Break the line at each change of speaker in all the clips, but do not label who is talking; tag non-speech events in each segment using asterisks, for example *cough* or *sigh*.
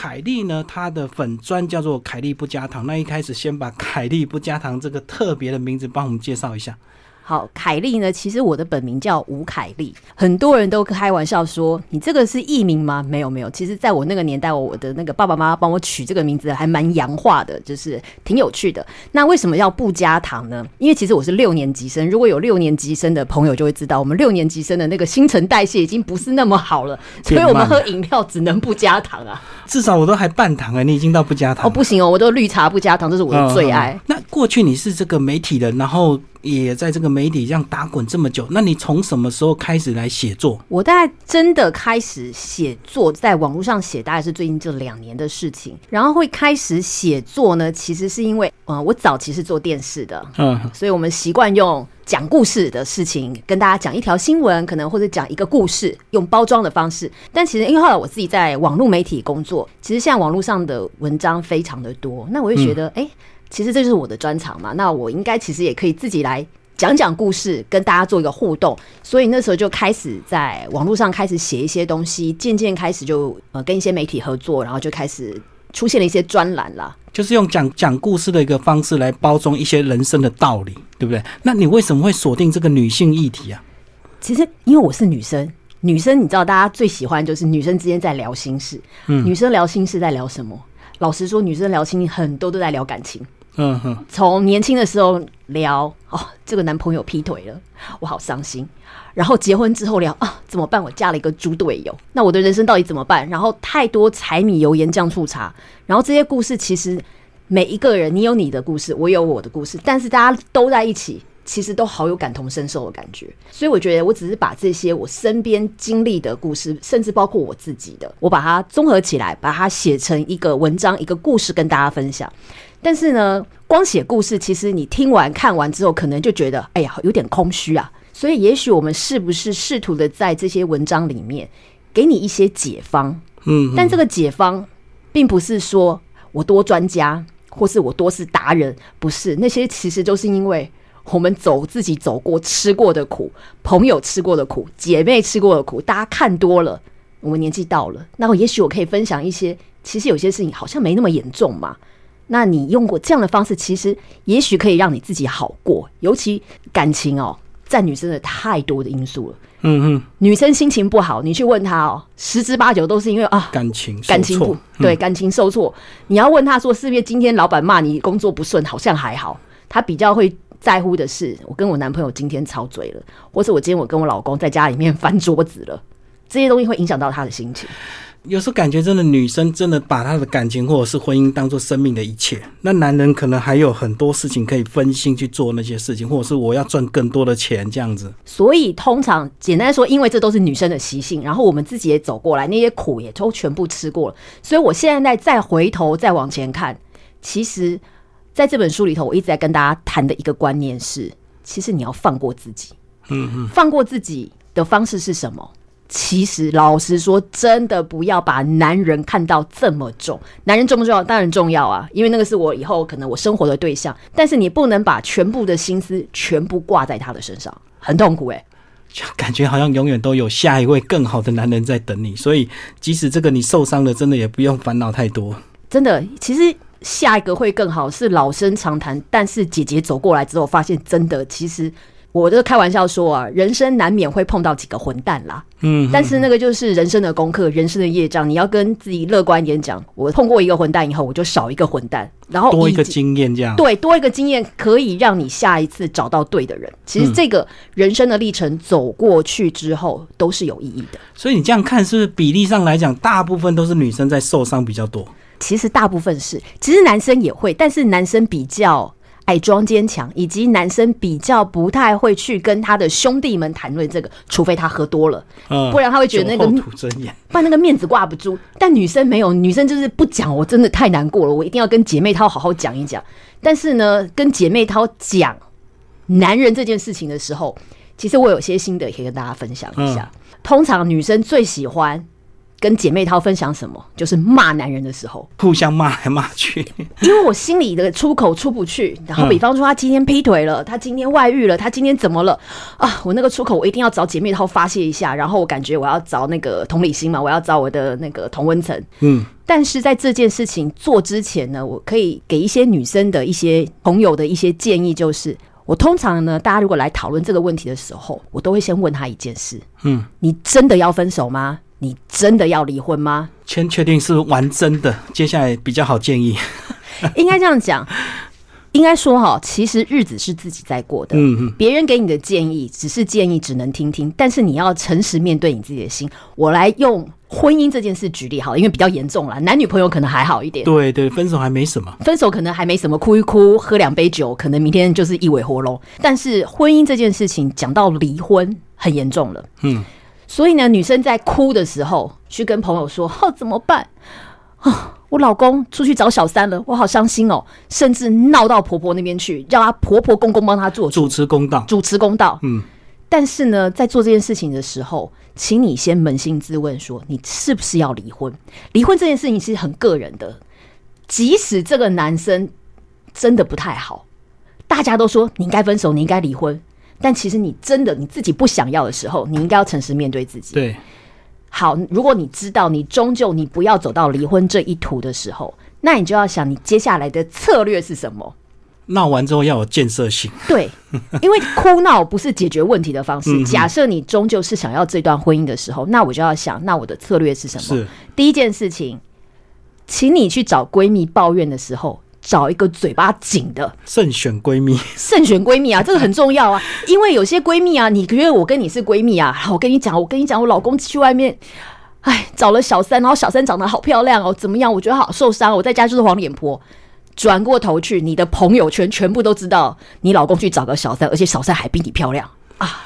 凯莉呢，它的粉砖叫做凯莉不加糖。那一开始先把凯莉不加糖这个特别的名字帮我们介绍一下。
好，凯莉呢？其实我的本名叫吴凯莉，很多人都开玩笑说你这个是艺名吗？没有没有，其实在我那个年代，我的那个爸爸妈妈帮我取这个名字还蛮洋化的，就是挺有趣的。那为什么要不加糖呢？因为其实我是六年级生，如果有六年级生的朋友就会知道，我们六年级生的那个新陈代谢已经不是那么好了，所以我们喝饮料只能不加糖啊。
至少我都还半糖啊，你已经到不加糖
哦，不行哦，我都绿茶不加糖，这是我的最爱。
那过去你是这个媒体人，然后。也在这个媒体这样打滚这么久，那你从什么时候开始来写作？
我大概真的开始写作，在网络上写，大概是最近这两年的事情。然后会开始写作呢，其实是因为，呃，我早期是做电视的，嗯，所以我们习惯用讲故事的事情跟大家讲一条新闻，可能或者讲一个故事，用包装的方式。但其实因为后来我自己在网络媒体工作，其实现在网络上的文章非常的多，那我就觉得，哎。其实这就是我的专长嘛，那我应该其实也可以自己来讲讲故事，跟大家做一个互动。所以那时候就开始在网络上开始写一些东西，渐渐开始就呃跟一些媒体合作，然后就开始出现了一些专栏啦。
就是用讲讲故事的一个方式来包装一些人生的道理，对不对？那你为什么会锁定这个女性议题啊？
其实因为我是女生，女生你知道大家最喜欢就是女生之间在聊心事，嗯，女生聊心事在聊什么？老实说，女生聊心很多都在聊感情。嗯哼，从年轻的时候聊哦，这个男朋友劈腿了，我好伤心。然后结婚之后聊啊，怎么办？我嫁了一个猪队友，那我的人生到底怎么办？然后太多柴米油盐酱醋茶，然后这些故事其实每一个人，你有你的故事，我有我的故事，但是大家都在一起，其实都好有感同身受的感觉。所以我觉得，我只是把这些我身边经历的故事，甚至包括我自己的，我把它综合起来，把它写成一个文章、一个故事跟大家分享。但是呢，光写故事，其实你听完看完之后，可能就觉得，哎呀，有点空虚啊。所以，也许我们是不是试图的在这些文章里面，给你一些解方？嗯，但这个解方，并不是说我多专家，或是我多是达人，不是那些，其实都是因为我们走自己走过、吃过的苦，朋友吃过的苦，姐妹吃过的苦，大家看多了，我们年纪到了，那也许我可以分享一些，其实有些事情好像没那么严重嘛。那你用过这样的方式，其实也许可以让你自己好过。尤其感情哦，占女生的太多的因素了。嗯嗯，女生心情不好，你去问她哦，十之八九都是因为啊
感情
感情不对，感情受挫。你要问她说，是不是今天老板骂你工作不顺，好像还好。她比较会在乎的是，我跟我男朋友今天吵嘴了，或是我今天我跟我老公在家里面翻桌子了，这些东西会影响到她的心情。
有时候感觉真的，女生真的把她的感情或者是婚姻当做生命的一切。那男人可能还有很多事情可以分心去做那些事情，或者是我要赚更多的钱这样子。
所以通常简单说，因为这都是女生的习性，然后我们自己也走过来，那些苦也都全部吃过了。所以我现在再回头再往前看，其实在这本书里头，我一直在跟大家谈的一个观念是：其实你要放过自己。嗯嗯，放过自己的方式是什么？其实，老实说，真的不要把男人看到这么重。男人重不重要？当然重要啊，因为那个是我以后可能我生活的对象。但是你不能把全部的心思全部挂在他的身上，很痛苦哎。
就感觉好像永远都有下一位更好的男人在等你，所以即使这个你受伤了，真的也不用烦恼太多。
真的，其实下一个会更好是老生常谈。但是姐姐走过来之后，发现真的其实。我就开玩笑说啊，人生难免会碰到几个混蛋啦。嗯，但是那个就是人生的功课，人生的业障。你要跟自己乐观一点讲，我碰过一个混蛋以后，我就少一个混蛋，然后
多一个经验这样。
对，多一个经验可以让你下一次找到对的人。其实这个人生的历程走过去之后，都是有意义的。
所以你这样看，是不是比例上来讲，大部分都是女生在受伤比较多？
其实大部分是，其实男生也会，但是男生比较。矮装坚强，以及男生比较不太会去跟他的兄弟们谈论这个，除非他喝多了，不然他会觉得那个不然那个面子挂不住。但女生没有，女生就是不讲，我真的太难过了，我一定要跟姐妹涛好好讲一讲。但是呢，跟姐妹涛讲男人这件事情的时候，其实我有些心得可以跟大家分享一下。通常女生最喜欢。跟姐妹淘分享什么？就是骂男人的时候，
互相骂来骂去。*laughs*
因为我心里的出口出不去。然后，比方说他今天劈腿了，他今天外遇了，他今天怎么了啊？我那个出口，我一定要找姐妹淘发泄一下。然后我感觉我要找那个同理心嘛，我要找我的那个同温层。嗯。但是在这件事情做之前呢，我可以给一些女生的一些朋友的一些建议，就是我通常呢，大家如果来讨论这个问题的时候，我都会先问他一件事：嗯，你真的要分手吗？你真的要离婚吗？
先确定是玩真的，接下来比较好建议。*laughs*
应该这样讲。应该说哈，其实日子是自己在过的。嗯嗯，别人给你的建议只是建议，只能听听。但是你要诚实面对你自己的心。我来用婚姻这件事举例好，因为比较严重了。男女朋友可能还好一点。
对对，分手还没什么。
分手可能还没什么，哭一哭，喝两杯酒，可能明天就是一尾活龙。但是婚姻这件事情讲到离婚，很严重了。嗯，所以呢，女生在哭的时候去跟朋友说：“哦，怎么办？啊。”我老公出去找小三了，我好伤心哦，甚至闹到婆婆那边去，让她婆婆公公帮她做
主持公道，
主持公道。嗯，但是呢，在做这件事情的时候，请你先扪心自问，说你是不是要离婚？离婚这件事情是很个人的，即使这个男生真的不太好，大家都说你应该分手，你应该离婚，但其实你真的你自己不想要的时候，你应该要诚实面对自己。
对。
好，如果你知道你终究你不要走到离婚这一途的时候，那你就要想你接下来的策略是什么。
闹完之后要有建设性。
对，*laughs* 因为哭闹不是解决问题的方式。假设你终究是想要这段婚姻的时候，那我就要想，那我的策略是什么？
是
第一件事情，请你去找闺蜜抱怨的时候。找一个嘴巴紧的，
慎选闺蜜，
慎选闺蜜啊，这个很重要啊。因为有些闺蜜啊，你觉得我跟你是闺蜜啊，我跟你讲，我跟你讲，我老公去外面，哎，找了小三，然后小三长得好漂亮哦，怎么样？我觉得好受伤，我在家就是黄脸婆。转过头去，你的朋友圈全部都知道你老公去找个小三，而且小三还比你漂亮啊，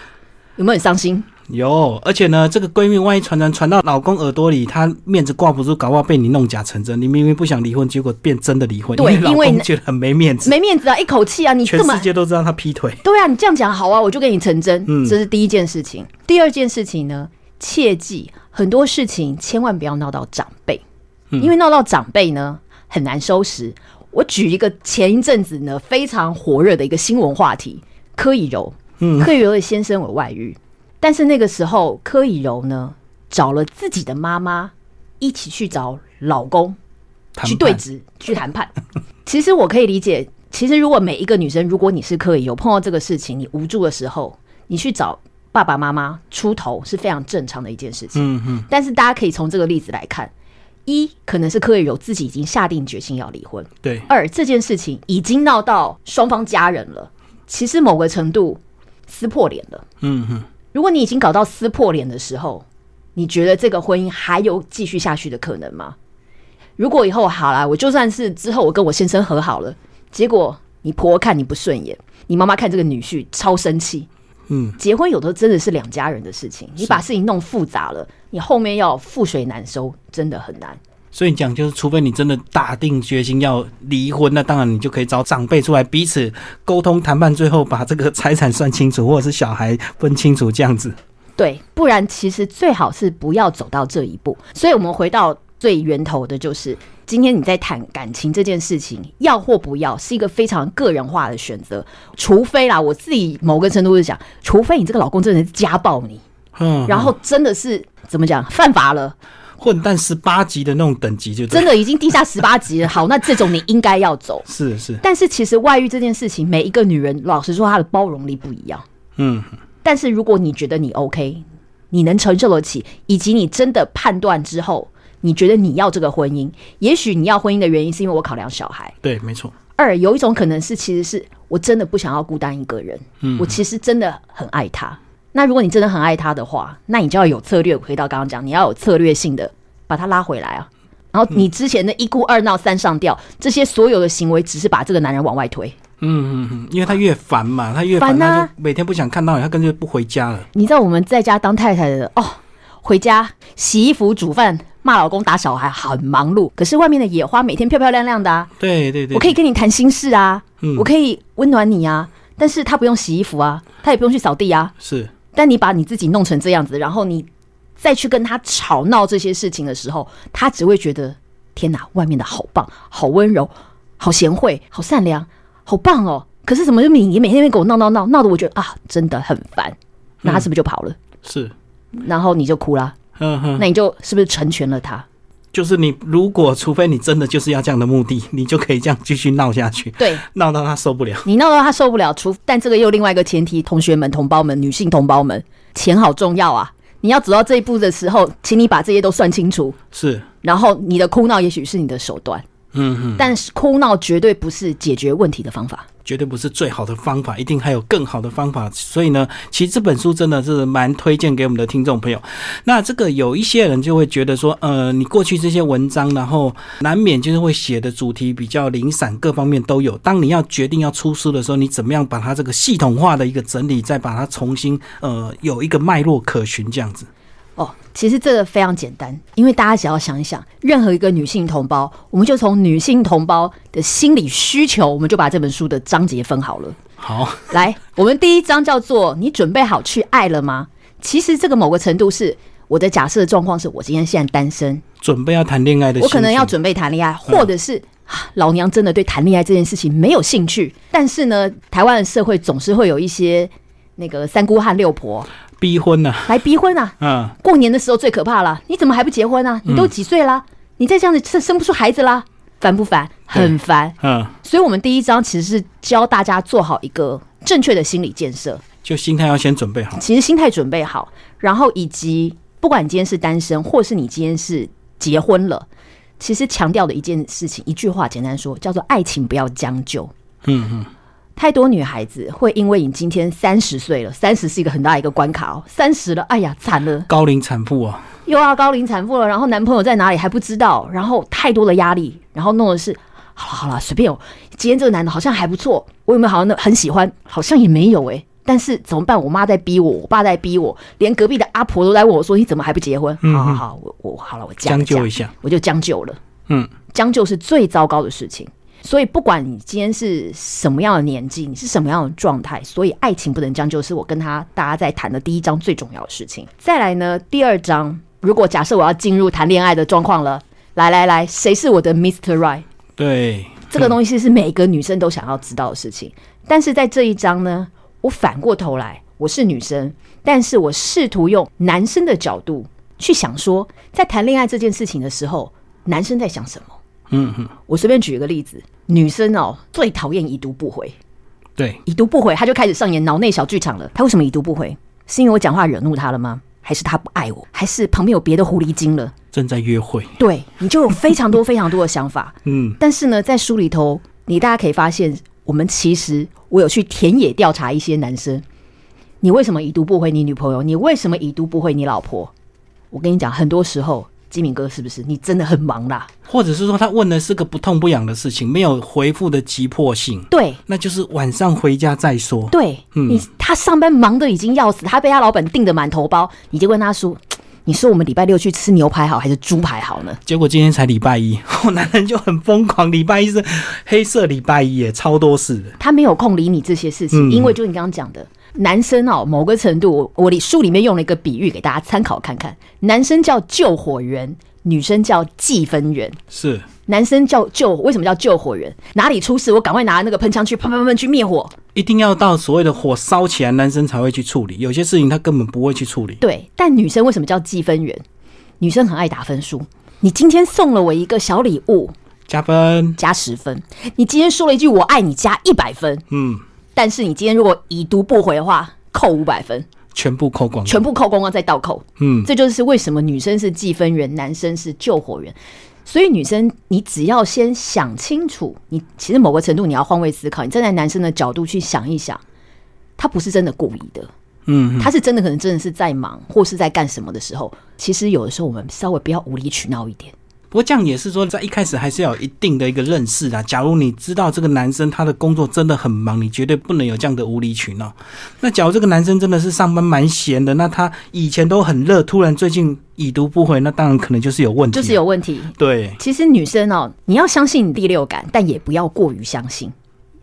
有没有很伤心？
有，而且呢，这个闺蜜万一传传传到老公耳朵里，她面子挂不住，搞不好被你弄假成真。你明明不想离婚，结果变真的离婚，
对，
因为觉得很没面子，
没面子啊，一口气啊，你
全世界都知道他劈腿。
对啊，你这样讲好啊，我就跟你成真。嗯，这是第一件事情。第二件事情呢，切记很多事情千万不要闹到长辈，因为闹到长辈呢很难收拾。我举一个前一阵子呢非常火热的一个新闻话题：柯以柔，嗯，柯以柔的先生有外遇。但是那个时候，柯以柔呢找了自己的妈妈一起去找老公去对质、去谈判。*laughs* 其实我可以理解，其实如果每一个女生，如果你是柯以柔，碰到这个事情，你无助的时候，你去找爸爸妈妈出头是非常正常的一件事情。嗯嗯。但是大家可以从这个例子来看：一，可能是柯以柔自己已经下定决心要离婚；
对。
二，这件事情已经闹到双方家人了，其实某个程度撕破脸了。嗯哼。如果你已经搞到撕破脸的时候，你觉得这个婚姻还有继续下去的可能吗？如果以后好了，我就算是之后我跟我先生和好了，结果你婆看你不顺眼，你妈妈看这个女婿超生气，嗯，结婚有的真的是两家人的事情，你把事情弄复杂了，你后面要覆水难收，真的很难。
所以讲就是，除非你真的打定决心要离婚，那当然你就可以找长辈出来彼此沟通谈判，最后把这个财产算清楚，或者是小孩分清楚这样子。
对，不然其实最好是不要走到这一步。所以我们回到最源头的，就是今天你在谈感情这件事情，要或不要是一个非常个人化的选择。除非啦，我自己某个程度是讲，除非你这个老公真的是家暴你，嗯，然后真的是怎么讲犯法了。
混蛋十八级的那种等级就
真的已经低下十八级了。好，那这种你应该要走。*laughs*
是是，
但是其实外遇这件事情，每一个女人老实说，她的包容力不一样。嗯，但是如果你觉得你 OK，你能承受得起，以及你真的判断之后，你觉得你要这个婚姻，也许你要婚姻的原因是因为我考量小孩。
对，没错。
二有一种可能是，其实是我真的不想要孤单一个人。嗯，我其实真的很爱他。那如果你真的很爱他的话，那你就要有策略。回到刚刚讲，你要有策略性的把他拉回来啊。然后你之前的一哭二闹三上吊，这些所有的行为，只是把这个男人往外推。
嗯嗯嗯，因为他越烦嘛，他越烦，他就每天不想看到你，他干脆不回家了。
你知道我们在家当太太的哦，回家洗衣服、煮饭、骂老公、打小孩，很忙碌。可是外面的野花每天漂漂亮亮的啊。
对对对，
我可以跟你谈心事啊，我可以温暖你啊。但是他不用洗衣服啊，他也不用去扫地啊。
是。
但你把你自己弄成这样子，然后你再去跟他吵闹这些事情的时候，他只会觉得天哪，外面的好棒，好温柔，好贤惠，好善良，好棒哦。可是怎么就你你每天跟我闹闹闹闹的，我觉得啊，真的很烦。那他是不是就跑了？
是。
然后你就哭了。嗯哼。那你就是不是成全了他？
就是你如果除非你真的就是要这样的目的，你就可以这样继续闹下去。
对，
闹到他受不了。
你闹到他受不了，除但这个又另外一个前提，同学们、同胞们、女性同胞们，钱好重要啊！你要走到这一步的时候，请你把这些都算清楚。
是，
然后你的哭闹也许是你的手段。嗯哼，但是哭闹绝对不是解决问题的方法，
绝对不是最好的方法，一定还有更好的方法。所以呢，其实这本书真的是蛮推荐给我们的听众朋友。那这个有一些人就会觉得说，呃，你过去这些文章，然后难免就是会写的主题比较零散，各方面都有。当你要决定要出书的时候，你怎么样把它这个系统化的一个整理，再把它重新呃有一个脉络可循这样子。
哦，其实这个非常简单，因为大家只要想一想，任何一个女性同胞，我们就从女性同胞的心理需求，我们就把这本书的章节分好了。
好，
来，我们第一章叫做“你准备好去爱了吗？”其实这个某个程度是我的假设状况，是我今天现在单身，
准备要谈恋爱的，
我可能要准备谈恋爱，或者是老娘真的对谈恋爱这件事情没有兴趣，但是呢，台湾的社会总是会有一些那个三姑和六婆。
逼婚呐，
来逼婚啊！嗯，过年的时候最可怕了，你怎么还不结婚啊？你都几岁啦？你再这样子生生不出孩子啦，烦不烦？很烦。嗯，所以我们第一章其实是教大家做好一个正确的心理建设，
就心态要先准备好。
其实心态准备好，然后以及不管你今天是单身，或是你今天是结婚了，其实强调的一件事情，一句话，简单说，叫做爱情不要将就。嗯嗯。太多女孩子会因为你今天三十岁了，三十是一个很大一个关卡哦。三十了，哎呀，惨了，
高龄产妇啊，
又要高龄产妇了。然后男朋友在哪里还不知道，然后太多的压力，然后弄的是，好了好了，随便哦。今天这个男的好像还不错，我有没有好像很喜欢？好像也没有哎。但是怎么办？我妈在逼我，我爸在逼我，连隔壁的阿婆都在问我说：“你怎么还不结婚？”好好好，我我好了，我
将就一下，
我就将就了。嗯，将就是最糟糕的事情。所以，不管你今天是什么样的年纪，你是什么样的状态，所以爱情不能将就，是我跟他大家在谈的第一章最重要的事情。再来呢，第二章，如果假设我要进入谈恋爱的状况了，来来来，谁是我的 Mr. Right？
对，
这个东西是每个女生都想要知道的事情。但是在这一章呢，我反过头来，我是女生，但是我试图用男生的角度去想，说在谈恋爱这件事情的时候，男生在想什么？嗯哼，我随便举一个例子。女生哦，最讨厌已读不回。
对，
已读不回，他就开始上演脑内小剧场了。他为什么已读不回？是因为我讲话惹怒他了吗？还是他不爱我？还是旁边有别的狐狸精了？
正在约会。
对，你就有非常多非常多的想法。*laughs* 嗯，但是呢，在书里头，你大家可以发现，我们其实我有去田野调查一些男生，你为什么已读不回你女朋友？你为什么已读不回你老婆？我跟你讲，很多时候。金敏哥，是不是你真的很忙啦？
或者是说他问的是个不痛不痒的事情，没有回复的急迫性？
对，
那就是晚上回家再说。
对，你他上班忙的已经要死，他被他老板订的满头包，你就问他说：“你说我们礼拜六去吃牛排好还是猪排好呢？”
结果今天才礼拜一，*laughs* 男人就很疯狂。礼拜一是黑色礼拜一，耶，超多事的。
他没有空理你这些事情，因为就你刚刚讲的。男生哦，某个程度，我里书里面用了一个比喻给大家参考看看。男生叫救火员，女生叫计分员。
是，
男生叫救，为什么叫救火员？哪里出事，我赶快拿那个喷枪去喷喷喷去灭火。
一定要到所谓的火烧起来，男生才会去处理。有些事情他根本不会去处理。
对，但女生为什么叫计分员？女生很爱打分数。你今天送了我一个小礼物，
加分，
加十分。你今天说了一句我爱你，加一百分。嗯。但是你今天如果已读不回的话，扣五百分，
全部扣光，
全部扣光光再倒扣。嗯，这就是为什么女生是计分员，男生是救火员。所以女生，你只要先想清楚，你其实某个程度你要换位思考，你站在男生的角度去想一想，他不是真的故意的，嗯，他是真的可能真的是在忙或是在干什么的时候，其实有的时候我们稍微不要无理取闹一点。
不过这样也是说，在一开始还是要有一定的一个认识啊。假如你知道这个男生他的工作真的很忙，你绝对不能有这样的无理取闹。那假如这个男生真的是上班蛮闲的，那他以前都很热，突然最近已读不回，那当然可能就是有问题，
就是有问题。
对，
其实女生哦，你要相信第六感，但也不要过于相信。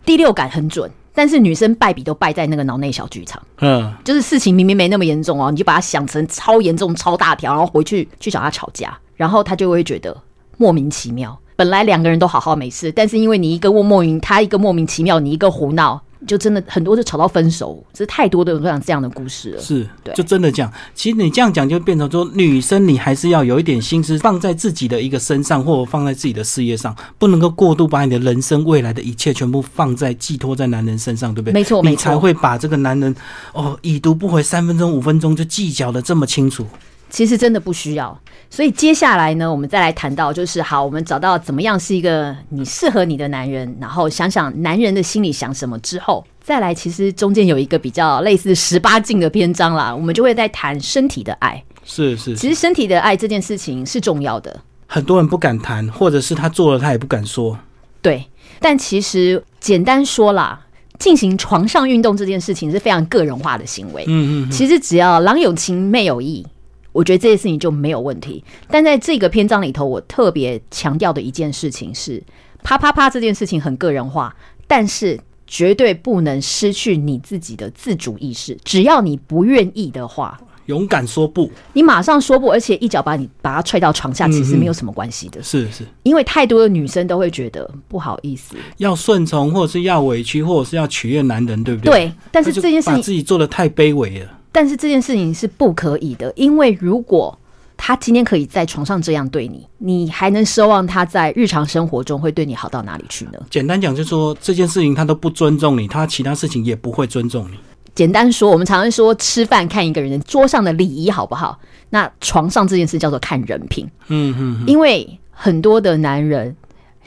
第六感很准，但是女生败笔都败在那个脑内小剧场。嗯，就是事情明明没那么严重哦，你就把它想成超严重、超大条，然后回去去找他吵架。然后他就会觉得莫名其妙。本来两个人都好好没事，但是因为你一个莫名，他一个莫名其妙，你一个胡闹，就真的很多就吵到分手，这太多的这样这样的故事了。
是，就真的讲，其实你这样讲就变成说，女生你还是要有一点心思放在自己的一个身上，或者放在自己的事业上，不能够过度把你的人生未来的一切全部放在寄托在男人身上，对不对？
没错，
你才会把这个男人哦已读不回三分钟五分钟就计较的这么清楚。
其实真的不需要，所以接下来呢，我们再来谈到，就是好，我们找到怎么样是一个你适合你的男人，然后想想男人的心里想什么之后，再来，其实中间有一个比较类似十八禁的篇章啦，我们就会在谈身体的爱。
是是，
其实身体的爱这件事情是重要的，
很多人不敢谈，或者是他做了他也不敢说。
对，但其实简单说啦，进行床上运动这件事情是非常个人化的行为。嗯嗯，其实只要郎有情妹有意。我觉得这件事情就没有问题，但在这个篇章里头，我特别强调的一件事情是，啪啪啪这件事情很个人化，但是绝对不能失去你自己的自主意识。只要你不愿意的话，
勇敢说不，
你马上说不，而且一脚把你把他踹到床下，其实没有什么关系的。
是是，
因为太多的女生都会觉得不好意思，
要顺从，或者是要委屈，或者是要取悦男人，对不对？
对，但是这件事情
自己做的太卑微了。
但是这件事情是不可以的，因为如果他今天可以在床上这样对你，你还能奢望他在日常生活中会对你好到哪里去呢？
简单讲，就是说这件事情他都不尊重你，他其他事情也不会尊重你。
简单说，我们常常说吃饭看一个人桌上的礼仪好不好？那床上这件事叫做看人品。嗯嗯，因为很多的男人。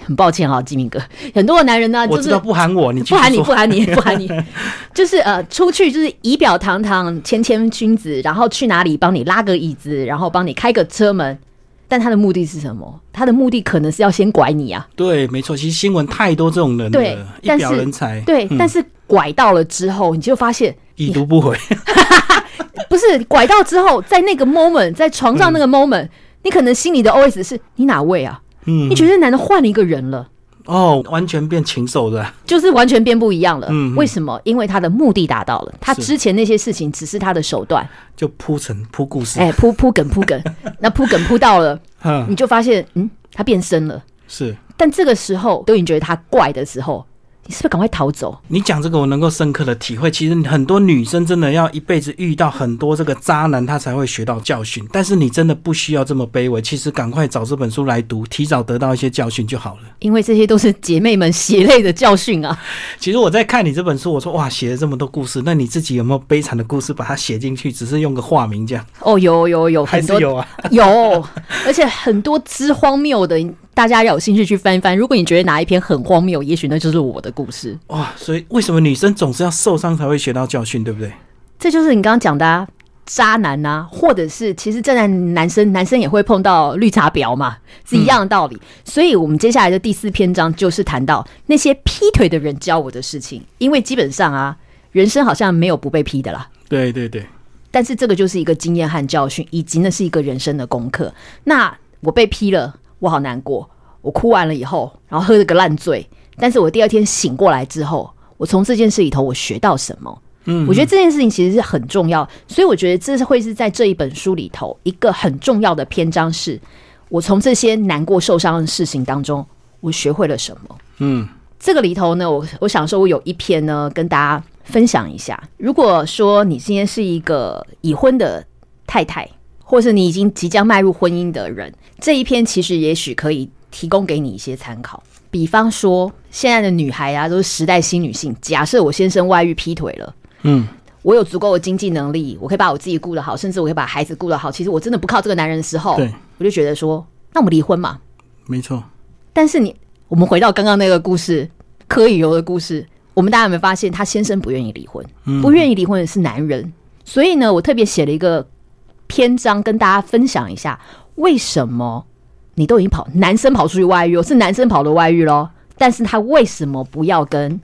很抱歉哈，吉明哥，很多的男人呢，
我知道不喊我，你
不喊你不喊你不喊你，*laughs* 就是呃，出去就是仪表堂堂、谦谦君子，然后去哪里帮你拉个椅子，然后帮你开个车门，但他的目的是什么？他的目的可能是要先拐你啊。
对，没错，其实新闻太多这种人了，一表人才。
对，但是拐到了之后，你就发现
已读不回。*laughs*
不是拐到之后，在那个 moment，在床上那个 moment，你可能心里的 OS 是你哪位啊？嗯，你觉得男的换了一个人了？
哦，完全变禽兽的，
就是完全变不一样了。嗯，为什么？因为他的目的达到了，他之前那些事情只是他的手段，
就铺成铺故事，
哎，铺铺梗铺梗，*laughs* 那铺梗铺到了，你就发现，嗯，他变身了。
是，
但这个时候，都已经觉得他怪的时候。你是不是赶快逃走？
你讲这个，我能够深刻的体会。其实很多女生真的要一辈子遇到很多这个渣男，她才会学到教训。但是你真的不需要这么卑微。其实赶快找这本书来读，提早得到一些教训就好了。
因为这些都是姐妹们血泪的教训啊。
其实我在看你这本书，我说哇，写了这么多故事，那你自己有没有悲惨的故事把它写进去？只是用个化名这样？
哦，有有有，
还是有啊？
有，而且很多之荒谬的。大家要有兴趣去翻一翻。如果你觉得哪一篇很荒谬，也许那就是我的故事。
哇，所以为什么女生总是要受伤才会学到教训，对不对？
这就是你刚刚讲的渣男呐，或者是其实正在男生，男生也会碰到绿茶婊嘛，是一样的道理。所以我们接下来的第四篇章就是谈到那些劈腿的人教我的事情。因为基本上啊，人生好像没有不被劈的啦。
对对对。
但是这个就是一个经验和教训，以及那是一个人生的功课。那我被劈了。我好难过，我哭完了以后，然后喝了个烂醉。但是我第二天醒过来之后，我从这件事里头我学到什么？嗯，我觉得这件事情其实是很重要，所以我觉得这是会是在这一本书里头一个很重要的篇章，是我从这些难过受伤的事情当中，我学会了什么？嗯，这个里头呢，我我想说，我有一篇呢，跟大家分享一下。如果说你今天是一个已婚的太太。或是你已经即将迈入婚姻的人，这一篇其实也许可以提供给你一些参考。比方说，现在的女孩啊，都是时代新女性。假设我先生外遇劈腿了，嗯，我有足够的经济能力，我可以把我自己顾得好，甚至我可以把孩子顾得好。其实我真的不靠这个男人的时候，
对，
我就觉得说，那我们离婚嘛。
没错。
但是你，我们回到刚刚那个故事，柯以柔的故事，我们大家有没有发现，他先生不愿意离婚，不愿意离婚的是男人。所以呢，我特别写了一个。篇章跟大家分享一下，为什么你都已经跑，男生跑出去外遇，是男生跑的外遇咯，但是他为什么不要跟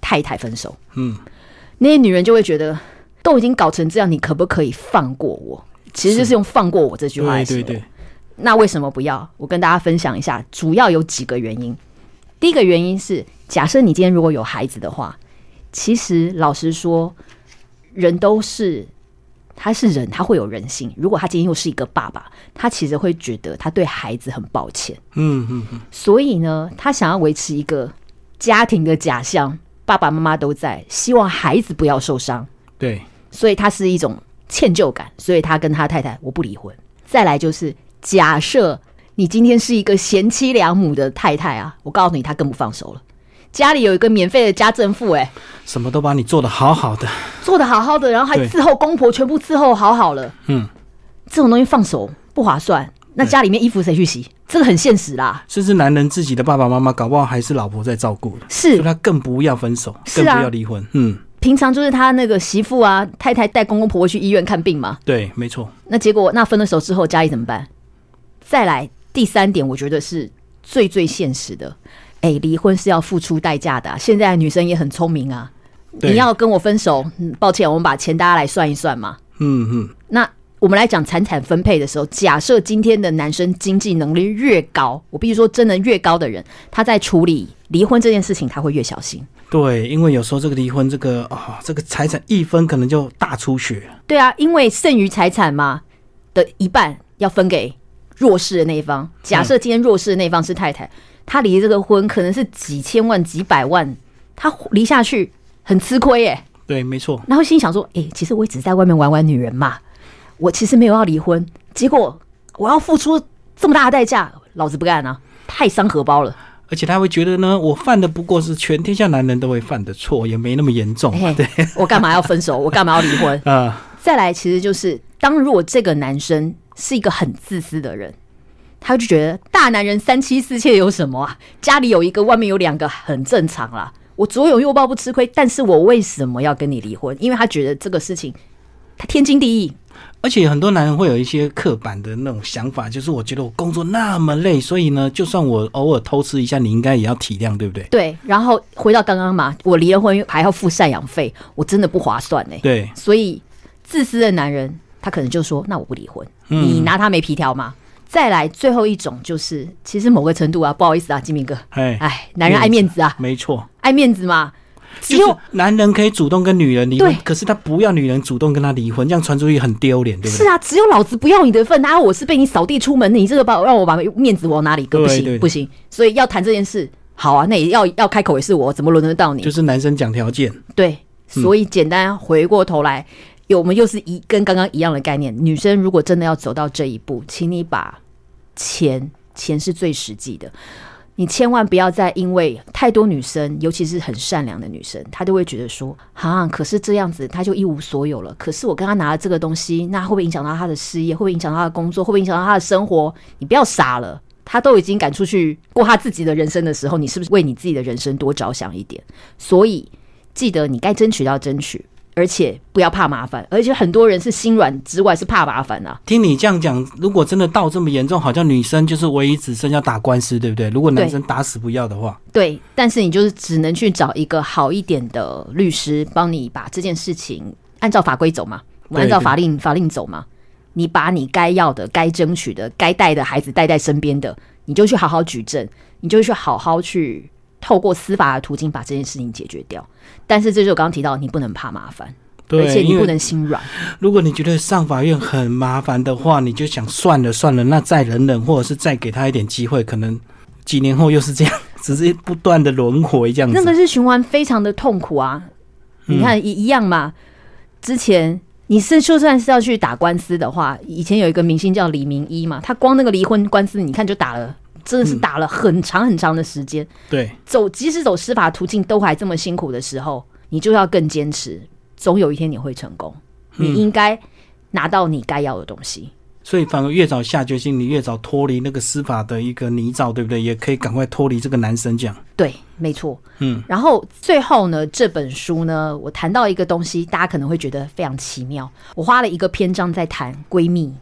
太太分手？嗯，那些女人就会觉得，都已经搞成这样，你可不可以放过我？其实就是用“放过我”这句话。
对对对。
那为什么不要？我跟大家分享一下，主要有几个原因。第一个原因是，假设你今天如果有孩子的话，其实老实说，人都是。他是人，他会有人性。如果他今天又是一个爸爸，他其实会觉得他对孩子很抱歉。嗯嗯嗯。所以呢，他想要维持一个家庭的假象，爸爸妈妈都在，希望孩子不要受伤。
对，
所以他是一种歉疚感，所以他跟他太太我不离婚。再来就是假设你今天是一个贤妻良母的太太啊，我告诉你，他更不放手了。家里有一个免费的家政妇，哎，
什么都把你做的好好的，
做的好好的，然后还伺候公婆，全部伺候好好了。嗯，这种东西放手不划算。那家里面衣服谁去洗？这个很现实啦。
甚至男人自己的爸爸妈妈，搞不好还是老婆在照顾
是，
他更不要分手，更不要离婚。嗯，
平常就是他那个媳妇啊，太太带公公婆婆去医院看病嘛。
对，没错。
那结果那分了手之后，家里怎么办？再来第三点，我觉得是最最现实的。哎，离婚是要付出代价的。现在女生也很聪明啊，你要跟我分手，抱歉，我们把钱大家来算一算嘛。嗯嗯。那我们来讲财产分配的时候，假设今天的男生经济能力越高，我必须说，真的越高的人，他在处理离婚这件事情，他会越小心。
对，因为有时候这个离婚，这个啊，这个财产一分可能就大出血。
对啊，因为剩余财产嘛的一半要分给弱势的那一方。假设今天弱势的那一方是太太。他离这个婚可能是几千万、几百万，他离下去很吃亏耶。
对，没错。
然后心想说：“哎，其实我也只是在外面玩玩女人嘛，我其实没有要离婚。结果我要付出这么大的代价，老子不干啊！太伤荷包了。
而且他会觉得呢，我犯的不过是全天下男人都会犯的错，也没那么严重。对，
我干嘛要分手？我干嘛要离婚？*laughs* 啊！再来，其实就是当如果这个男生是一个很自私的人。”他就觉得大男人三妻四妾有什么啊？家里有一个，外面有两个，很正常啦。我左拥右抱不吃亏，但是我为什么要跟你离婚？因为他觉得这个事情他天经地义。
而且很多男人会有一些刻板的那种想法，就是我觉得我工作那么累，所以呢，就算我偶尔偷吃一下，你应该也要体谅，对不对？
对。然后回到刚刚嘛，我离了婚还要付赡养费，我真的不划算呢。
对。
所以自私的男人，他可能就说：“那我不离婚，你拿他没皮条吗？”再来最后一种就是，其实某个程度啊，不好意思啊，金明哥，哎，哎，男人爱面子啊，
没错，
爱面子嘛。
只有男人可以主动跟女人离婚，可是他不要女人主动跟他离婚，这样传出去很丢脸，对不
对？是啊，只有老子不要你的份，啊，我是被你扫地出门，你这个把让我把面子往哪里搁？不行，不行。所以要谈这件事，好啊，那也要要开口也是我，怎么轮得到你？
就是男生讲条件，
对。所以简单回过头来，有我们又是一跟刚刚一样的概念。女生如果真的要走到这一步，请你把。钱钱是最实际的，你千万不要再因为太多女生，尤其是很善良的女生，她都会觉得说，啊，可是这样子她就一无所有了。可是我跟她拿了这个东西，那会不会影响到她的事业？会不会影响到她的工作？会不会影响到她的生活？你不要傻了，她都已经赶出去过她自己的人生的时候，你是不是为你自己的人生多着想一点？所以记得你该争取要争取。而且不要怕麻烦，而且很多人是心软之外是怕麻烦啊。
听你这样讲，如果真的到这么严重，好像女生就是唯一只剩要打官司，对不对？如果男生打死不要的话，
对。但是你就是只能去找一个好一点的律师，帮你把这件事情按照法规走嘛，按照法令法令走嘛。你把你该要的、该争取的、该带的孩子带在身边的，你就去好好举证，你就去好好去。透过司法的途径把这件事情解决掉，但是这就我刚刚提到，你不能怕麻烦，而且你不能心软。
如果你觉得上法院很麻烦的话，你就想算了算了，那再忍忍，或者是再给他一点机会，可能几年后又是这样，只是不断的轮回这样子。
那个是循环，非常的痛苦啊！你看一一样嘛。之前你是就算是要去打官司的话，以前有一个明星叫李明一嘛，他光那个离婚官司，你看就打了。真的是打了很长很长的时间，
对，
走即使走司法途径都还这么辛苦的时候，你就要更坚持，总有一天你会成功，你应该拿到你该要的东西。
所以反而越早下决心，你越早脱离那个司法的一个泥沼，对不对？也可以赶快脱离这个男生这样。
对，没错。嗯，然后最后呢，这本书呢，我谈到一个东西，大家可能会觉得非常奇妙。我花了一个篇章在谈闺蜜。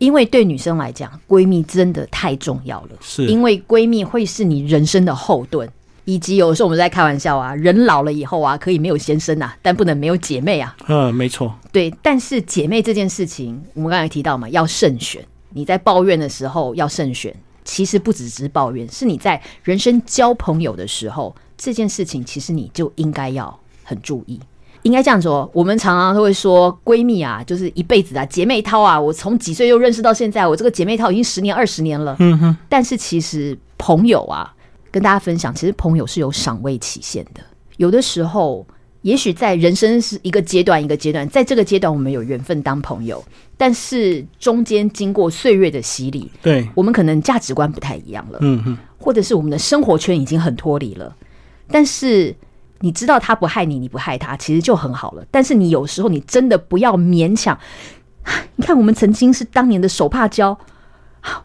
因为对女生来讲，闺蜜真的太重要了。
是，
因为闺蜜会是你人生的后盾，以及有时候我们在开玩笑啊，人老了以后啊，可以没有先生啊，但不能没有姐妹啊。
嗯，没错。
对，但是姐妹这件事情，我们刚才提到嘛，要慎选。你在抱怨的时候要慎选，其实不只是抱怨，是你在人生交朋友的时候，这件事情其实你就应该要很注意。应该这样说，我们常常都会说闺蜜啊，就是一辈子啊，姐妹淘啊。我从几岁就认识到现在，我这个姐妹淘已经十年、二十年了。嗯哼。但是其实朋友啊，跟大家分享，其实朋友是有赏味期限的。有的时候，也许在人生是一个阶段一个阶段，在这个阶段我们有缘分当朋友，但是中间经过岁月的洗礼，
对
我们可能价值观不太一样了，嗯哼，或者是我们的生活圈已经很脱离了，但是。你知道他不害你，你不害他，其实就很好了。但是你有时候你真的不要勉强。你看，我们曾经是当年的手帕交，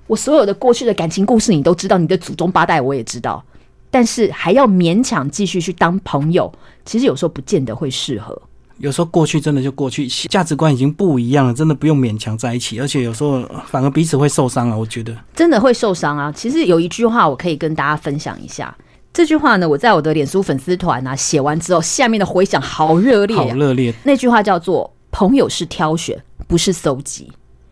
我所有的过去的感情故事你都知道，你的祖宗八代我也知道。但是还要勉强继续去当朋友，其实有时候不见得会适合。
有时候过去真的就过去，价值观已经不一样了，真的不用勉强在一起。而且有时候反而彼此会受伤啊，我觉得
真的会受伤啊。其实有一句话我可以跟大家分享一下。这句话呢，我在我的脸书粉丝团啊写完之后，下面的回响好热烈，
好热烈。
那句话叫做“朋友是挑选，不是搜集”。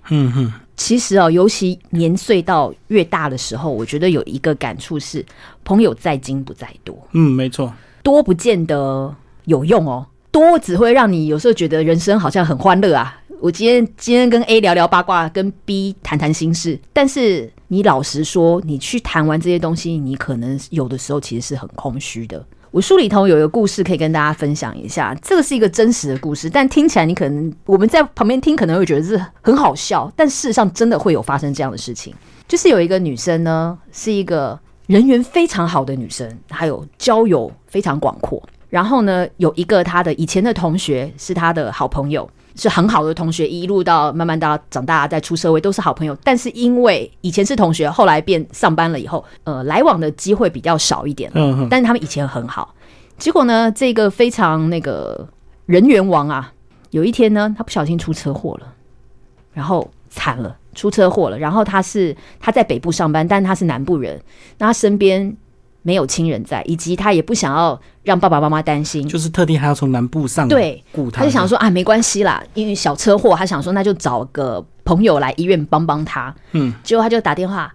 嗯哼，其实啊，尤其年岁到越大的时候，我觉得有一个感触是，朋友在精不在多。
嗯，没错，
多不见得有用哦，多只会让你有时候觉得人生好像很欢乐啊。我今天今天跟 A 聊聊八卦，跟 B 谈谈心事，但是你老实说，你去谈完这些东西，你可能有的时候其实是很空虚的。我书里头有一个故事可以跟大家分享一下，这个是一个真实的故事，但听起来你可能我们在旁边听可能会觉得是很好笑，但事实上真的会有发生这样的事情。就是有一个女生呢，是一个人缘非常好的女生，还有交友非常广阔。然后呢，有一个她的以前的同学是她的好朋友。是很好的同学，一路到慢慢到长大，再出社会都是好朋友。但是因为以前是同学，后来变上班了以后，呃，来往的机会比较少一点。嗯，但是他们以前很好。结果呢，这个非常那个人缘王啊，有一天呢，他不小心出车祸了，然后惨了，出车祸了。然后他是他在北部上班，但他是南部人，那他身边。没有亲人在，以及他也不想要让爸爸妈妈担心，
就是特地还要从南部上
对，
他，
就想说啊，没关系啦，因为小车祸，他想说那就找个朋友来医院帮帮他。嗯，结果他就打电话，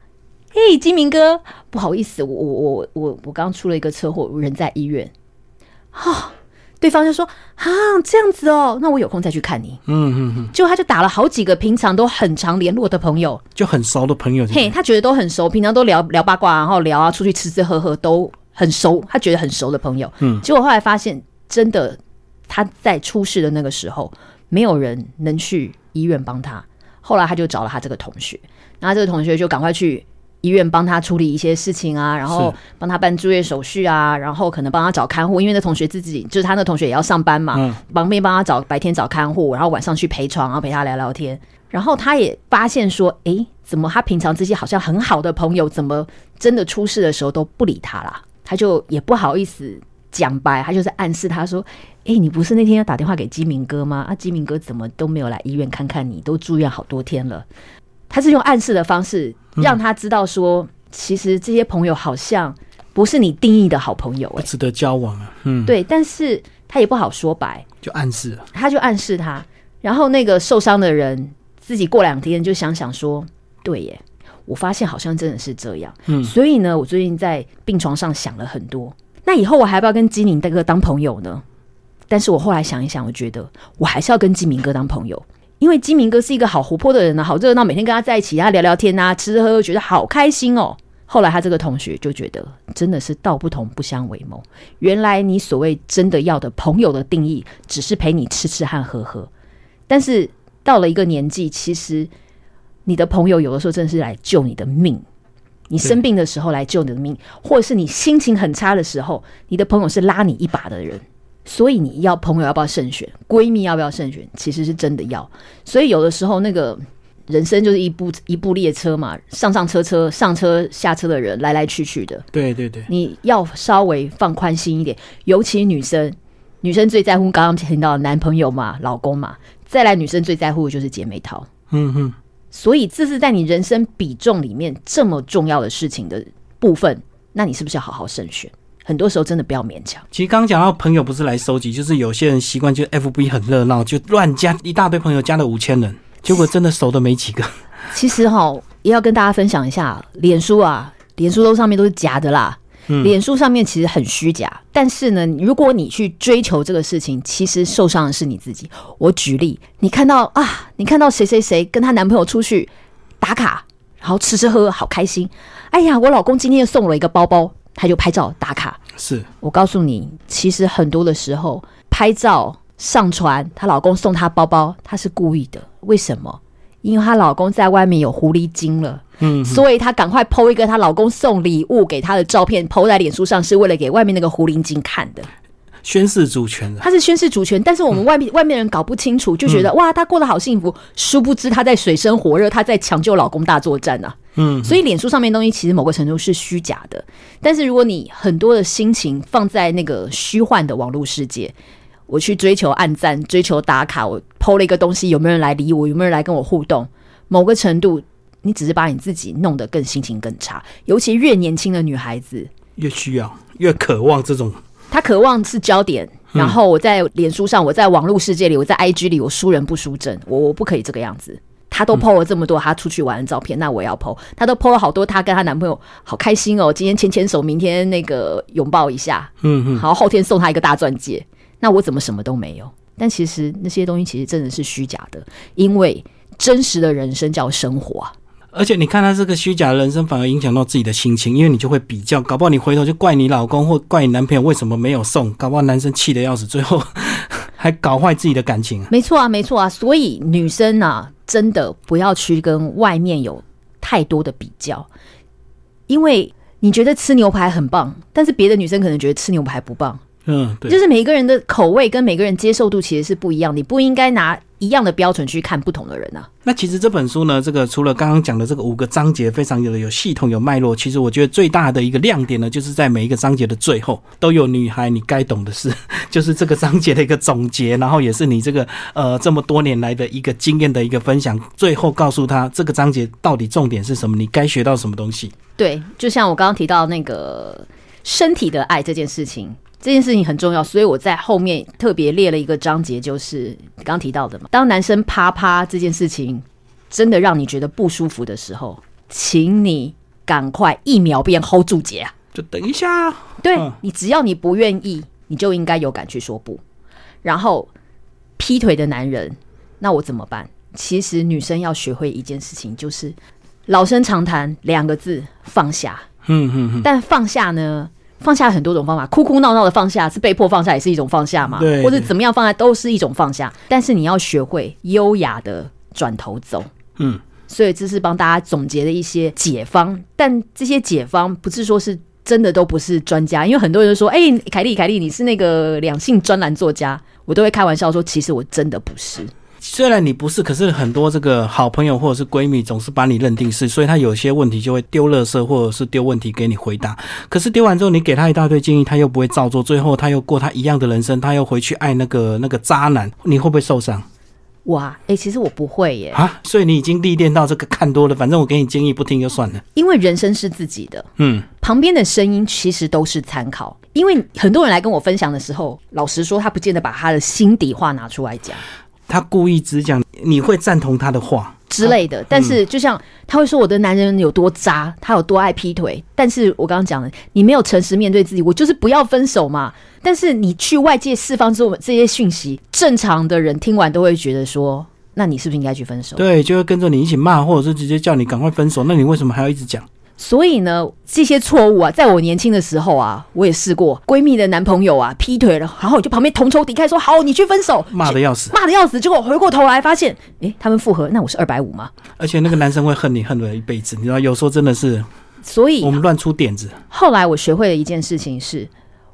嘿，金明哥，不好意思，我我我我我刚出了一个车祸，人在医院。哈。对方就说：“啊，这样子哦，那我有空再去看你。”嗯嗯嗯。结果他就打了好几个平常都很常联络的朋友，
就很熟的朋友。
嘿，他觉得都很熟，平常都聊聊八卦，然后聊啊，出去吃吃喝喝都很熟，他觉得很熟的朋友。嗯。结果后来发现，真的他在出事的那个时候，没有人能去医院帮他。后来他就找了他这个同学，然后这个同学就赶快去。医院帮他处理一些事情啊，然后帮他办住院手续啊，然后可能帮他找看护，因为那同学自己就是他那同学也要上班嘛，旁边帮他找白天找看护，然后晚上去陪床，然后陪他聊聊天。然后他也发现说，哎，怎么他平常这些好像很好的朋友，怎么真的出事的时候都不理他啦？他就也不好意思讲白，他就是暗示他说，哎，你不是那天要打电话给基明哥吗？啊，基明哥怎么都没有来医院看看你，都住院好多天了。他是用暗示的方式让他知道说，其实这些朋友好像不是你定义的好朋友，
不值得交往啊。嗯，
对，但是他也不好说白，
就暗示，
他就暗示他，然后那个受伤的人自己过两天就想想说，对耶，我发现好像真的是这样。嗯，所以呢，我最近在病床上想了很多，那以后我还要不要跟基明大哥当朋友呢？但是我后来想一想，我觉得我还是要跟基明哥当朋友。因为金明哥是一个好活泼的人呢，好热闹，每天跟他在一起，他聊聊天啊，吃吃喝喝，觉得好开心哦。后来他这个同学就觉得，真的是道不同不相为谋。原来你所谓真的要的朋友的定义，只是陪你吃吃和喝喝。但是到了一个年纪，其实你的朋友有的时候真的是来救你的命。你生病的时候来救你的命，或者是你心情很差的时候，你的朋友是拉你一把的人。所以你要朋友要不要慎选，闺蜜要不要慎选，其实是真的要。所以有的时候那个人生就是一部一部列车嘛，上上车车上车下车的人来来去去的。
对对对，
你要稍微放宽心一点，尤其女生，女生最在乎刚刚听到男朋友嘛、老公嘛，再来女生最在乎的就是姐妹淘。嗯哼，所以这是在你人生比重里面这么重要的事情的部分，那你是不是要好好慎选？很多时候真的不要勉强。
其实刚刚讲到朋友不是来收集，就是有些人习惯就 F B 很热闹，就乱加一大堆朋友，加了五千人，结果真的熟的没几个。*laughs*
其实哈，也要跟大家分享一下，脸书啊，脸书都上面都是假的啦。脸书上面其实很虚假，但是呢，如果你去追求这个事情，其实受伤的是你自己。我举例，你看到啊，你看到谁谁谁跟她男朋友出去打卡，然后吃吃喝喝好开心。哎呀，我老公今天又送了一个包包。他就拍照打卡，
是
我告诉你，其实很多的时候拍照上传，她老公送她包包，她是故意的。为什么？因为她老公在外面有狐狸精了，嗯，所以她赶快剖一个她老公送礼物给她的照片，剖在脸书上，是为了给外面那个狐狸精看的。
宣誓主权的
他是宣誓主权，但是我们外面外面人搞不清楚，就觉得哇，他过得好幸福，殊不知他在水深火热，他在抢救老公大作战啊。嗯，所以脸书上面东西其实某个程度是虚假的，但是如果你很多的心情放在那个虚幻的网络世界，我去追求暗赞、追求打卡，我抛了一个东西，有没有人来理我？有没有人来跟我互动？某个程度，你只是把你自己弄得更心情更差。尤其越年轻的女孩子，
越需要、越渴望这种。
她渴望是焦点，然后我在脸书上，我在网络世界里，我在 IG 里，我输人不输阵，我我不可以这个样子。她都 PO 了这么多她出去玩的照片，那我要 PO。她都 PO 了好多她跟她男朋友好开心哦，今天牵牵手，明天那个拥抱一下，嗯嗯，好，后天送她一个大钻戒。那我怎么什么都没有？但其实那些东西其实真的是虚假的，因为真实的人生叫生活啊。
而且你看他这个虚假的人生，反而影响到自己的心情，因为你就会比较，搞不好你回头就怪你老公或怪你男朋友为什么没有送，搞不好男生气得要死，最后 *laughs* 还搞坏自己的感情。
没错啊，没错啊，所以女生啊，真的不要去跟外面有太多的比较，因为你觉得吃牛排很棒，但是别的女生可能觉得吃牛排不棒。嗯，对，就是每个人的口味跟每个人接受度其实是不一样，你不应该拿一样的标准去看不同的人啊。
那其实这本书呢，这个除了刚刚讲的这个五个章节非常有有系统有脉络，其实我觉得最大的一个亮点呢，就是在每一个章节的最后都有女孩你该懂的事，*laughs* 就是这个章节的一个总结，然后也是你这个呃这么多年来的一个经验的一个分享，最后告诉他这个章节到底重点是什么，你该学到什么东西。
对，就像我刚刚提到那个身体的爱这件事情。这件事情很重要，所以我在后面特别列了一个章节，就是刚提到的嘛。当男生啪啪这件事情真的让你觉得不舒服的时候，请你赶快一秒变 hold 住姐啊！
就等一下，
对你只要你不愿意，你就应该有敢去说不。然后劈腿的男人，那我怎么办？其实女生要学会一件事情，就是老生常谈两个字：放下。嗯嗯嗯。但放下呢？放下很多种方法，哭哭闹闹的放下是被迫放下，也是一种放下嘛？
对，
或者怎么样放下都是一种放下。但是你要学会优雅的转头走。嗯，所以这是帮大家总结的一些解方。但这些解方不是说是真的都不是专家，因为很多人说：“哎，凯莉，凯莉，你是那个两性专栏作家。”我都会开玩笑说：“其实我真的不是。”
虽然你不是，可是很多这个好朋友或者是闺蜜总是把你认定是，所以他有些问题就会丢垃圾或者是丢问题给你回答。可是丢完之后，你给他一大堆建议，他又不会照做，最后他又过他一样的人生，他又回去爱那个那个渣男，你会不会受伤？
哇，哎，其实我不会耶。
啊，所以你已经历练到这个看多了，反正我给你建议不听就算了。
因为人生是自己的，嗯，旁边的声音其实都是参考。因为很多人来跟我分享的时候，老实说，他不见得把他的心底话拿出来讲。
他故意只讲你会赞同他的话
之类的，但是就像他会说我的男人有多渣，他有多爱劈腿，但是我刚刚讲了，你没有诚实面对自己，我就是不要分手嘛。但是你去外界释放之后这些讯息，正常的人听完都会觉得说，那你是不是应该去分手？
对，就会跟着你一起骂，或者是直接叫你赶快分手。那你为什么还要一直讲？
所以呢，这些错误啊，在我年轻的时候啊，我也试过闺蜜的男朋友啊劈腿了，然后我就旁边同仇敌忾，说好，你去分手，
骂的要死，
骂的要死。结果回过头来发现，哎，他们复合，那我是二百五吗？
而且那个男生会恨你恨了一辈子，你知道，有时候真的是，
所以
我们乱出点子。
后来我学会了一件事情，是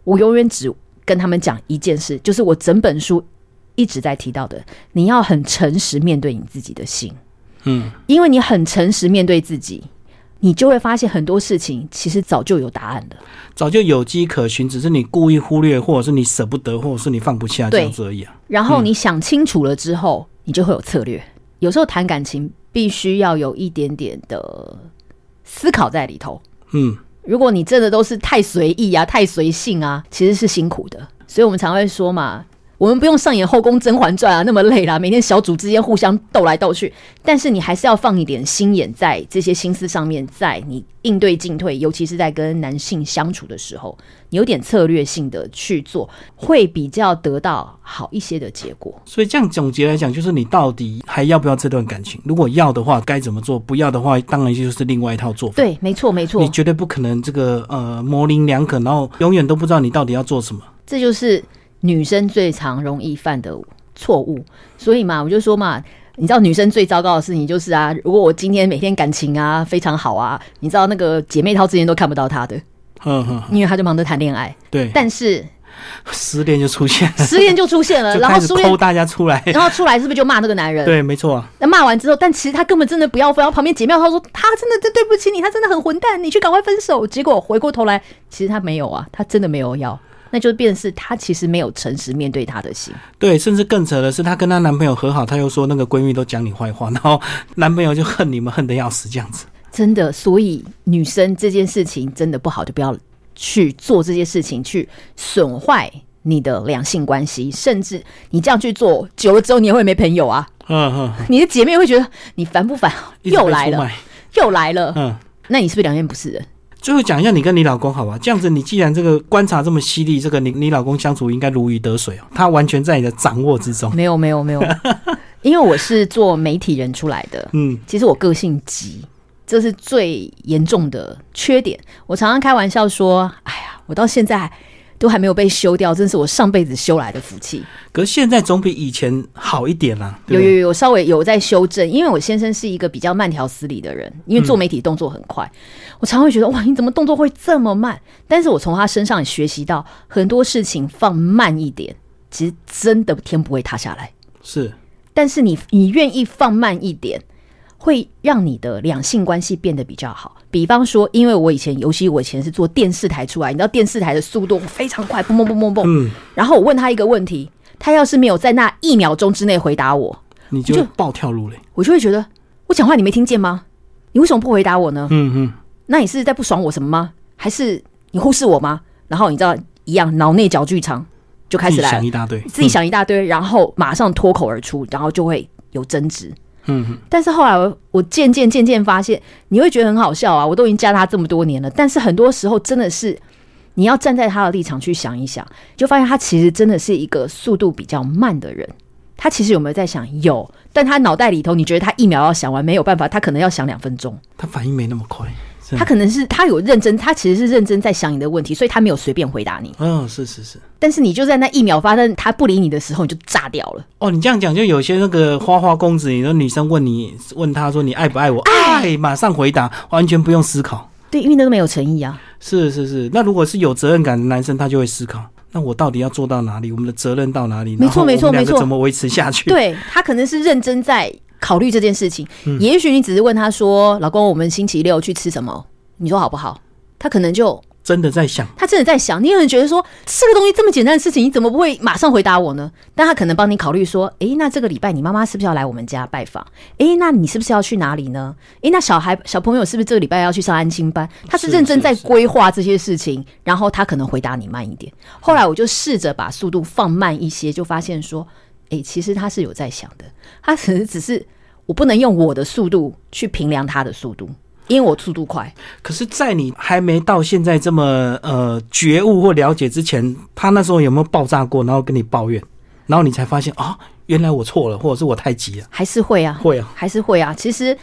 我永远只跟他们讲一件事，就是我整本书一直在提到的，你要很诚实面对你自己的心，嗯，因为你很诚实面对自己。你就会发现很多事情其实早就有答案的，
早就有迹可循，只是你故意忽略，或者是你舍不得，或者是你放不下这样子而已啊。
然后你想清楚了之后，你就会有策略。有时候谈感情必须要有一点点的思考在里头。嗯，如果你真的都是太随意啊、太随性啊，其实是辛苦的。所以我们常会说嘛。我们不用上演《后宫甄嬛传》啊，那么累啦，每天小组之间互相斗来斗去。但是你还是要放一点心眼在这些心思上面，在你应对进退，尤其是在跟男性相处的时候，你有点策略性的去做，会比较得到好一些的结果。
所以这样总结来讲，就是你到底还要不要这段感情？如果要的话，该怎么做？不要的话，当然就是另外一套做法。
对，没错，没错。
你绝对不可能这个呃模棱两可，然后永远都不知道你到底要做什么。
这就是女生最常容易犯的错误，所以嘛，我就说嘛，你知道女生最糟糕的事情就是啊，如果我今天每天感情啊非常好啊，你知道那个姐妹淘之间都看不到她的，嗯哼，因为她就忙着谈恋爱，
对，
但是
失恋就出现，
失恋就出现了，*laughs* 然后
抠大家出来，
然后出来是不是就骂那个男人？
对，没错。
那骂完之后，但其实他根本真的不要分，然后旁边姐妹她说他真的真对不起你，他真的很混蛋，你去赶快分手。结果回过头来，其实他没有啊，他真的没有要。那就变是她其实没有诚实面对她的心，
对，甚至更扯的是，她跟她男朋友和好，她又说那个闺蜜都讲你坏话，然后男朋友就恨你们恨得要死，这样子。
真的，所以女生这件事情真的不好，就不要去做这些事情，去损坏你的两性关系，甚至你这样去做久了之后，你也会没朋友啊。嗯嗯，*laughs* 你的姐妹会觉得你烦不烦？又来了，又来了。嗯，那你是不是两面不是人？
最后讲一下你跟你老公好吧？这样子，你既然这个观察这么犀利，这个你你老公相处应该如鱼得水哦，他完全在你的掌握之中。
没有没有没有，*laughs* 因为我是做媒体人出来的，嗯，其实我个性急，这是最严重的缺点。我常常开玩笑说，哎呀，我到现在。都还没有被修掉，真是我上辈子修来的福气。
可是现在总比以前好一点啦。
有有有，稍微有在修正。因为我先生是一个比较慢条斯理的人，因为做媒体动作很快，我常会觉得哇，你怎么动作会这么慢？但是我从他身上也学习到很多事情，放慢一点，其实真的天不会塌下来。
是，
但是你你愿意放慢一点。会让你的两性关系变得比较好。比方说，因为我以前，尤其我以前是做电视台出来，你知道电视台的速度非常快，嘣嘣嘣嘣嘣。嗯。然后我问他一个问题，他要是没有在那一秒钟之内回答我，
你就暴跳如雷。
我就会觉得，我讲话你没听见吗？你为什么不回答我呢？嗯嗯。那你是在不爽我什么吗？还是你忽视我吗？然后你知道一样，脑内角剧场就开始来
想一大堆，
自己想一大堆，然后马上脱口而出，然后就会有争执。嗯，但是后来我我渐渐渐渐发现，你会觉得很好笑啊！我都已经加他这么多年了，但是很多时候真的是你要站在他的立场去想一想，就发现他其实真的是一个速度比较慢的人。他其实有没有在想？有，但他脑袋里头，你觉得他一秒要想完没有办法，他可能要想两分钟。
他反应没那么快。
他可能是他有认真，他其实是认真在想你的问题，所以他没有随便回答你。
嗯，是是是。
但是你就在那一秒发生他不理你的时候，你就炸掉了。
哦，你这样讲，就有些那个花花公子，你说女生问你问他说你爱不爱我？爱，马上回答，完全不用思考。
对，因为那个没有诚意啊。
是是是。那如果是有责任感的男生，他就会思考，那我到底要做到哪里？我们的责任到哪里？
没错没错没错。
怎么维持下去？
对他可能是认真在考虑这件事情。也许你只是问他说：“老公，我们星期六去吃什么？”你说好不好？他可能就
真的在想，
他真的在想。你可能觉得说，这个东西这么简单的事情，你怎么不会马上回答我呢？但他可能帮你考虑说，诶，那这个礼拜你妈妈是不是要来我们家拜访？诶，那你是不是要去哪里呢？诶，那小孩小朋友是不是这个礼拜要去上安亲班？他是认真在规划这些事情，然后他可能回答你慢一点。后来我就试着把速度放慢一些，就发现说，诶，其实他是有在想的，他只是只是我不能用我的速度去评量他的速度。因为我速度快，
可是，在你还没到现在这么呃觉悟或了解之前，他那时候有没有爆炸过，然后跟你抱怨，然后你才发现啊，原来我错了，或者是我太急了，
还是会啊，
会啊，
还是会啊。其实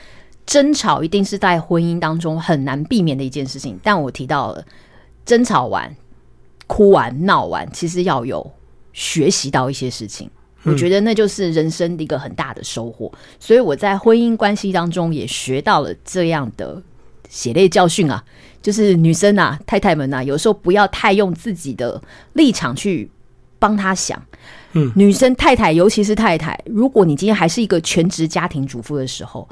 争吵一定是在婚姻当中很难避免的一件事情，但我提到了争吵完、哭完、闹完，其实要有学习到一些事情。我觉得那就是人生的一个很大的收获，所以我在婚姻关系当中也学到了这样的血泪教训啊，就是女生啊、太太们啊，有时候不要太用自己的立场去帮他想。嗯，女生太太，尤其是太太，如果你今天还是一个全职家庭主妇的时候，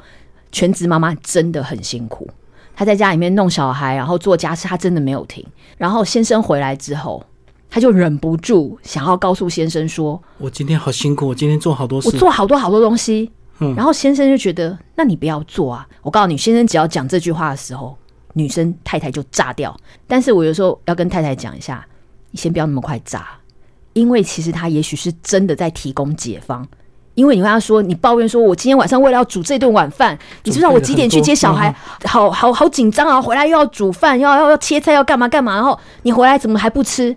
全职妈妈真的很辛苦，她在家里面弄小孩，然后做家事，她真的没有停。然后先生回来之后。他就忍不住想要告诉先生说：“
我今天好辛苦，我今天做好多事，
我做好多好多东西。”嗯，然后先生就觉得：“那你不要做啊！”我告诉你，先生只要讲这句话的时候，女生太太就炸掉。但是我有时候要跟太太讲一下，你先不要那么快炸，因为其实他也许是真的在提供解方。因为你跟他说，你抱怨说，我今天晚上为了要煮这顿晚饭，你知道我几点去接小孩，好好好紧张啊！回来又要煮饭，要要要切菜，要干嘛干嘛，然后你回来怎么还不吃？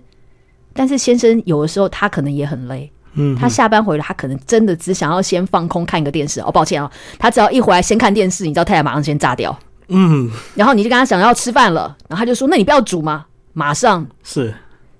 但是先生有的时候他可能也很累，嗯，他下班回来，他可能真的只想要先放空看一个电视。哦，抱歉哦，他只要一回来先看电视，你知道太太马上先炸掉，嗯，然后你就跟他想要吃饭了，然后他就说，那你不要煮吗？马上
是。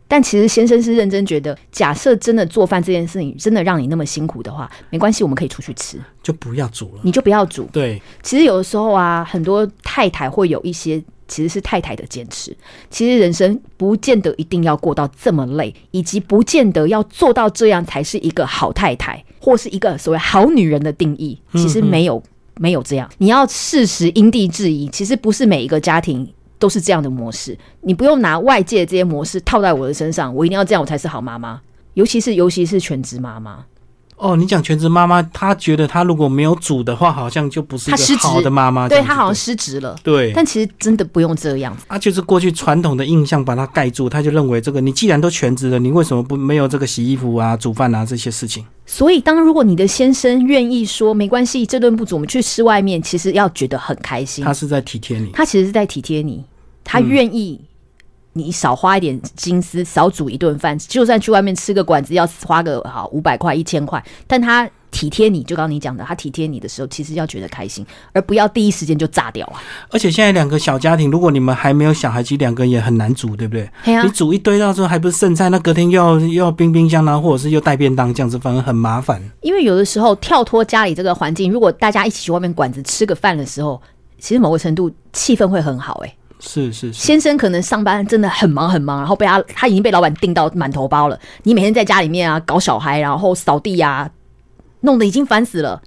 但其实先生是认真觉得，假设真的做饭这件事情真的让你那么辛苦的话，没关系，我们可以出去吃，
就不要煮了，
你就不要煮。
对，
其实有的时候啊，很多太太会有一些其实是太太的坚持。其实人生不见得一定要过到这么累，以及不见得要做到这样才是一个好太太，或是一个所谓好女人的定义。其实没有没有这样，你要适时因地制宜。其实不是每一个家庭。都是这样的模式，你不用拿外界这些模式套在我的身上，我一定要这样，我才是好妈妈。尤其是尤其是全职妈妈。
哦，你讲全职妈妈，她觉得她如果没有煮的话，好像就不是一个好的妈妈。
对她好像失职了。
对，
但其实真的不用这样子。
啊，就是过去传统的印象把它盖住，他就认为这个你既然都全职了，你为什么不没有这个洗衣服啊、煮饭啊这些事情？
所以，当如果你的先生愿意说没关系，这顿不煮，我们去吃外面，其实要觉得很开心。
他是在体贴你，
他其实是在体贴你。他愿意你少花一点心思，少煮一顿饭，就算去外面吃个馆子要花个好五百块、一千块，但他体贴你，就刚你讲的，他体贴你的时候，其实要觉得开心，而不要第一时间就炸掉啊。
而且现在两个小家庭，如果你们还没有小孩，其实两个人也很难煮，对不对？你煮一堆到时候还不是剩菜，那隔天又要又要冰冰箱啊，或者是又带便当这样子，反而很麻烦。
因为有的时候跳脱家里这个环境，如果大家一起去外面馆子吃个饭的时候，其实某个程度气氛会很好，哎。
是是，
先生可能上班真的很忙很忙，然后被他他已经被老板订到满头包了。你每天在家里面啊搞小孩，然后扫地呀，弄得已经烦死了。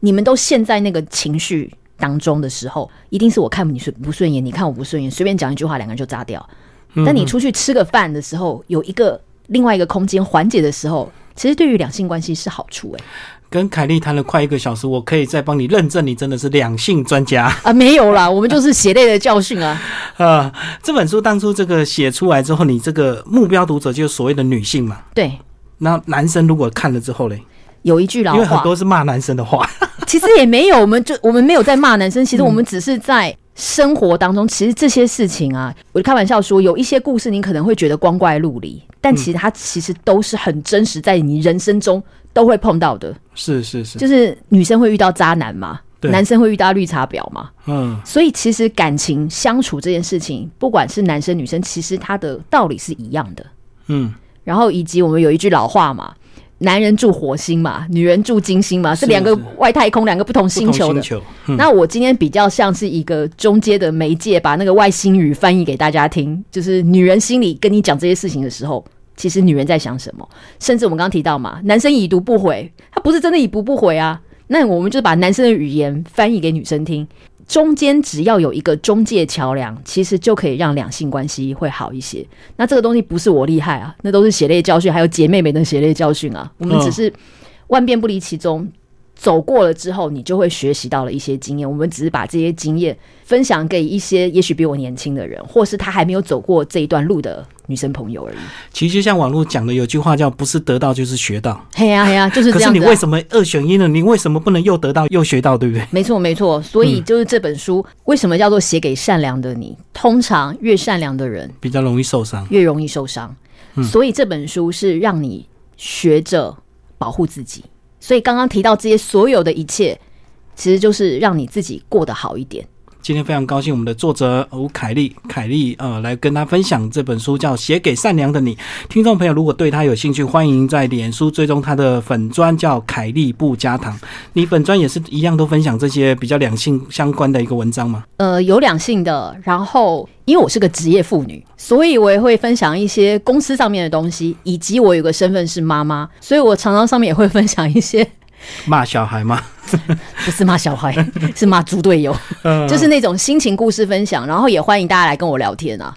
你们都陷在那个情绪当中的时候，一定是我看你顺不顺眼，你看我不顺眼，随便讲一句话，两个人就炸掉。但你出去吃个饭的时候，有一个另外一个空间缓解的时候，其实对于两性关系是好处哎。
跟凯莉谈了快一个小时，我可以再帮你认证，你真的是两性专家
啊！没有啦，我们就是血泪的教训啊！
啊，*laughs* 这本书当初这个写出来之后，你这个目标读者就是所谓的女性嘛？
对。
那男生如果看了之后嘞，
有一句老话，
因为很多是骂男生的话，*laughs*
其实也没有，我们就我们没有在骂男生，其实我们只是在生活当中，其实这些事情啊，我就开玩笑说，有一些故事你可能会觉得光怪陆离，但其实它其实都是很真实，在你人生中。都会碰到的，
是是是，
就是女生会遇到渣男嘛，男生会遇到绿茶婊嘛，嗯，所以其实感情相处这件事情，不管是男生女生，其实它的道理是一样的，嗯，然后以及我们有一句老话嘛，男人住火星嘛，女人住金星嘛，是两个外太空，两个不同星球的。那我今天比较像是一个中间的媒介，把那个外星语翻译给大家听，就是女人心里跟你讲这些事情的时候。其实女人在想什么？甚至我们刚刚提到嘛，男生已读不回，他不是真的已读不回啊。那我们就把男生的语言翻译给女生听，中间只要有一个中介桥梁，其实就可以让两性关系会好一些。那这个东西不是我厉害啊，那都是血泪教训，还有姐妹们的血泪教训啊。我们只是万变不离其中。走过了之后，你就会学习到了一些经验。我们只是把这些经验分享给一些也许比我年轻的人，或是他还没有走过这一段路的女生朋友而已。
其实像网络讲的有句话叫“不是得到就是学到”。
嘿呀嘿呀，就是这样。
可是你为什么二选一呢？你为什么不能又得到又学到？对不对？
没错没错。所以就是这本书为什么叫做写给善良的你？通常越善良的人
比较容易受伤，
越容易受伤。所以这本书是让你学着保护自己。所以刚刚提到这些所有的一切，其实就是让你自己过得好一点。
今天非常高兴，我们的作者吴凯丽，凯丽呃，来跟他分享这本书，叫《写给善良的你》。听众朋友，如果对他有兴趣，欢迎在脸书追踪他的粉砖，叫凯丽不加糖。你粉砖也是一样，都分享这些比较两性相关的一个文章吗？
呃，有两性的，然后因为我是个职业妇女，所以我也会分享一些公司上面的东西，以及我有个身份是妈妈，所以我常常上面也会分享一些。
骂小孩吗？*laughs*
不是骂小孩，*laughs* 是骂猪队友，就是那种心情故事分享。然后也欢迎大家来跟我聊天啊。